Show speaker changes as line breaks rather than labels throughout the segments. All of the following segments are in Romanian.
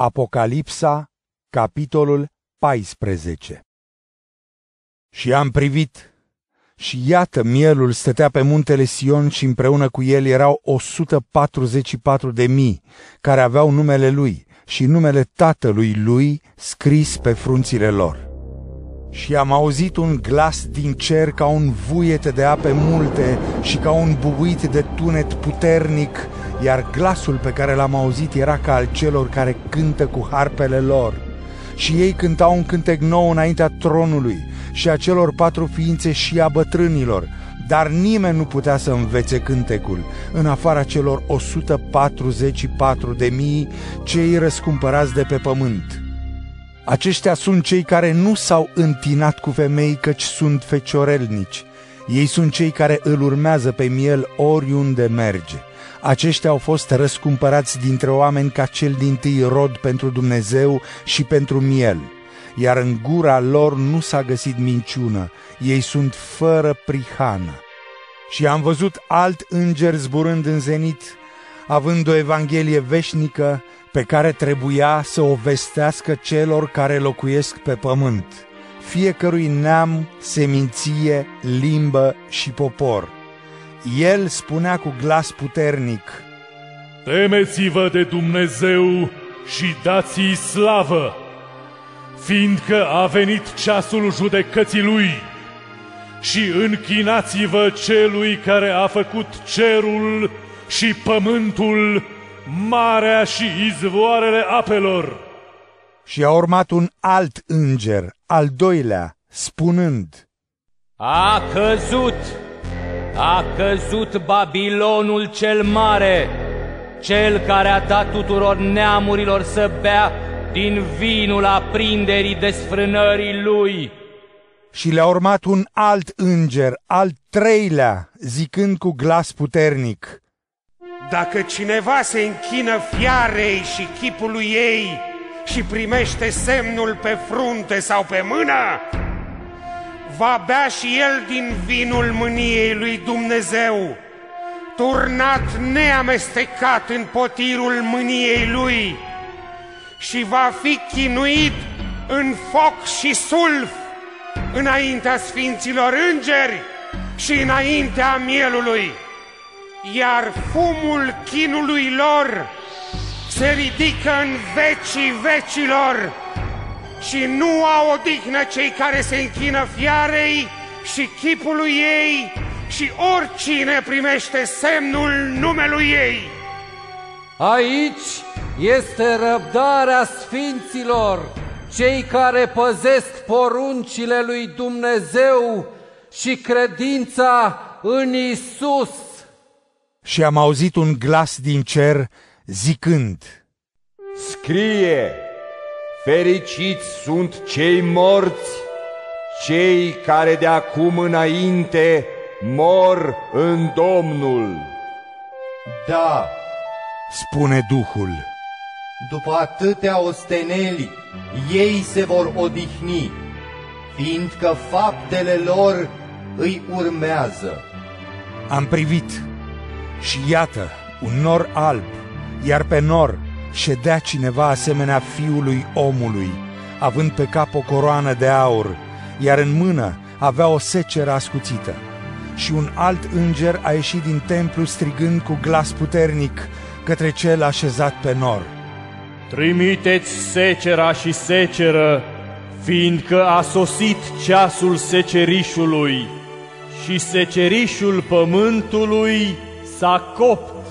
Apocalipsa, capitolul 14 Și am privit, și iată mielul stătea pe muntele Sion și împreună cu el erau 144 de mii, care aveau numele lui și numele tatălui lui scris pe frunțile lor. Și am auzit un glas din cer ca un vuiete de ape multe și ca un bubuit de tunet puternic, iar glasul pe care l-am auzit era ca al celor care cântă cu harpele lor. Și ei cântau un cântec nou înaintea tronului și a celor patru ființe și a bătrânilor, dar nimeni nu putea să învețe cântecul, în afara celor 144 de mii cei răscumpărați de pe pământ. Aceștia sunt cei care nu s-au întinat cu femei căci sunt feciorelnici. Ei sunt cei care îl urmează pe miel oriunde merge. Aceștia au fost răscumpărați dintre oameni ca cel din tâi rod pentru Dumnezeu și pentru miel. Iar în gura lor nu s-a găsit minciună, ei sunt fără prihană. Și am văzut alt înger zburând în zenit, având o evanghelie veșnică pe care trebuia să o vestească celor care locuiesc pe pământ, fiecărui neam, seminție, limbă și popor. El spunea cu glas puternic,
Temeți-vă de Dumnezeu și dați-i slavă, fiindcă a venit ceasul judecății Lui și închinați-vă celui care a făcut cerul și pământul marea și izvoarele apelor.
Și a urmat un alt înger, al doilea, spunând,
A căzut, a căzut Babilonul cel mare, cel care a dat tuturor neamurilor să bea din vinul aprinderii desfrânării lui.
Și le-a urmat un alt înger, al treilea, zicând cu glas puternic,
dacă cineva se închină fiarei și chipului ei și primește semnul pe frunte sau pe mână, va bea și el din vinul mâniei lui Dumnezeu, turnat neamestecat în potirul mâniei lui și va fi chinuit în foc și sulf înaintea sfinților îngeri și înaintea mielului iar fumul chinului lor se ridică în vecii vecilor și nu au odihnă cei care se închină fiarei și chipului ei și oricine primește semnul numelui ei.
Aici este răbdarea sfinților, cei care păzesc poruncile lui Dumnezeu și credința în Isus
și am auzit un glas din cer zicând,
Scrie, fericiți sunt cei morți, cei care de acum înainte mor în Domnul.
Da,
spune Duhul,
după atâtea osteneli, ei se vor odihni, fiindcă faptele lor îi urmează.
Am privit și iată, un nor alb, iar pe nor ședea cineva asemenea fiului omului, având pe cap o coroană de aur, iar în mână avea o seceră ascuțită. Și un alt înger a ieșit din templu strigând cu glas puternic către cel așezat pe nor.
Trimiteți secera și seceră, fiindcă a sosit ceasul secerișului și secerișul pământului s-a copt.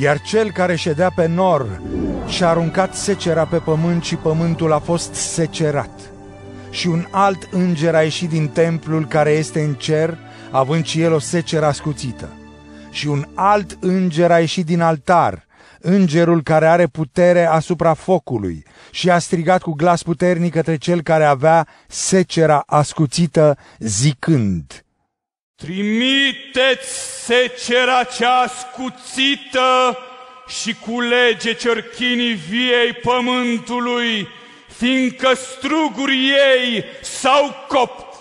Iar cel care ședea pe nor și-a aruncat secera pe pământ și pământul a fost secerat. Și un alt înger a ieșit din templul care este în cer, având și el o seceră ascuțită. Și un alt înger a ieșit din altar, îngerul care are putere asupra focului, și a strigat cu glas puternic către cel care avea secera ascuțită, zicând,
Trimiteți secera cea ascuțită și culege cerchinii viei pământului, fiindcă struguri ei s-au copt.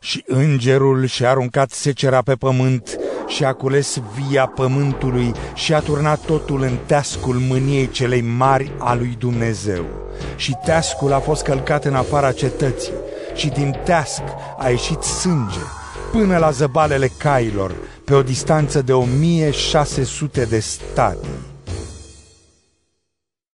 Și îngerul și-a aruncat secera pe pământ și a cules via pământului și a turnat totul în teascul mâniei celei mari a lui Dumnezeu. Și teascul a fost călcat în afara cetății și din teasc a ieșit sânge până la zăbalele cailor, pe o distanță de 1600 de stadii.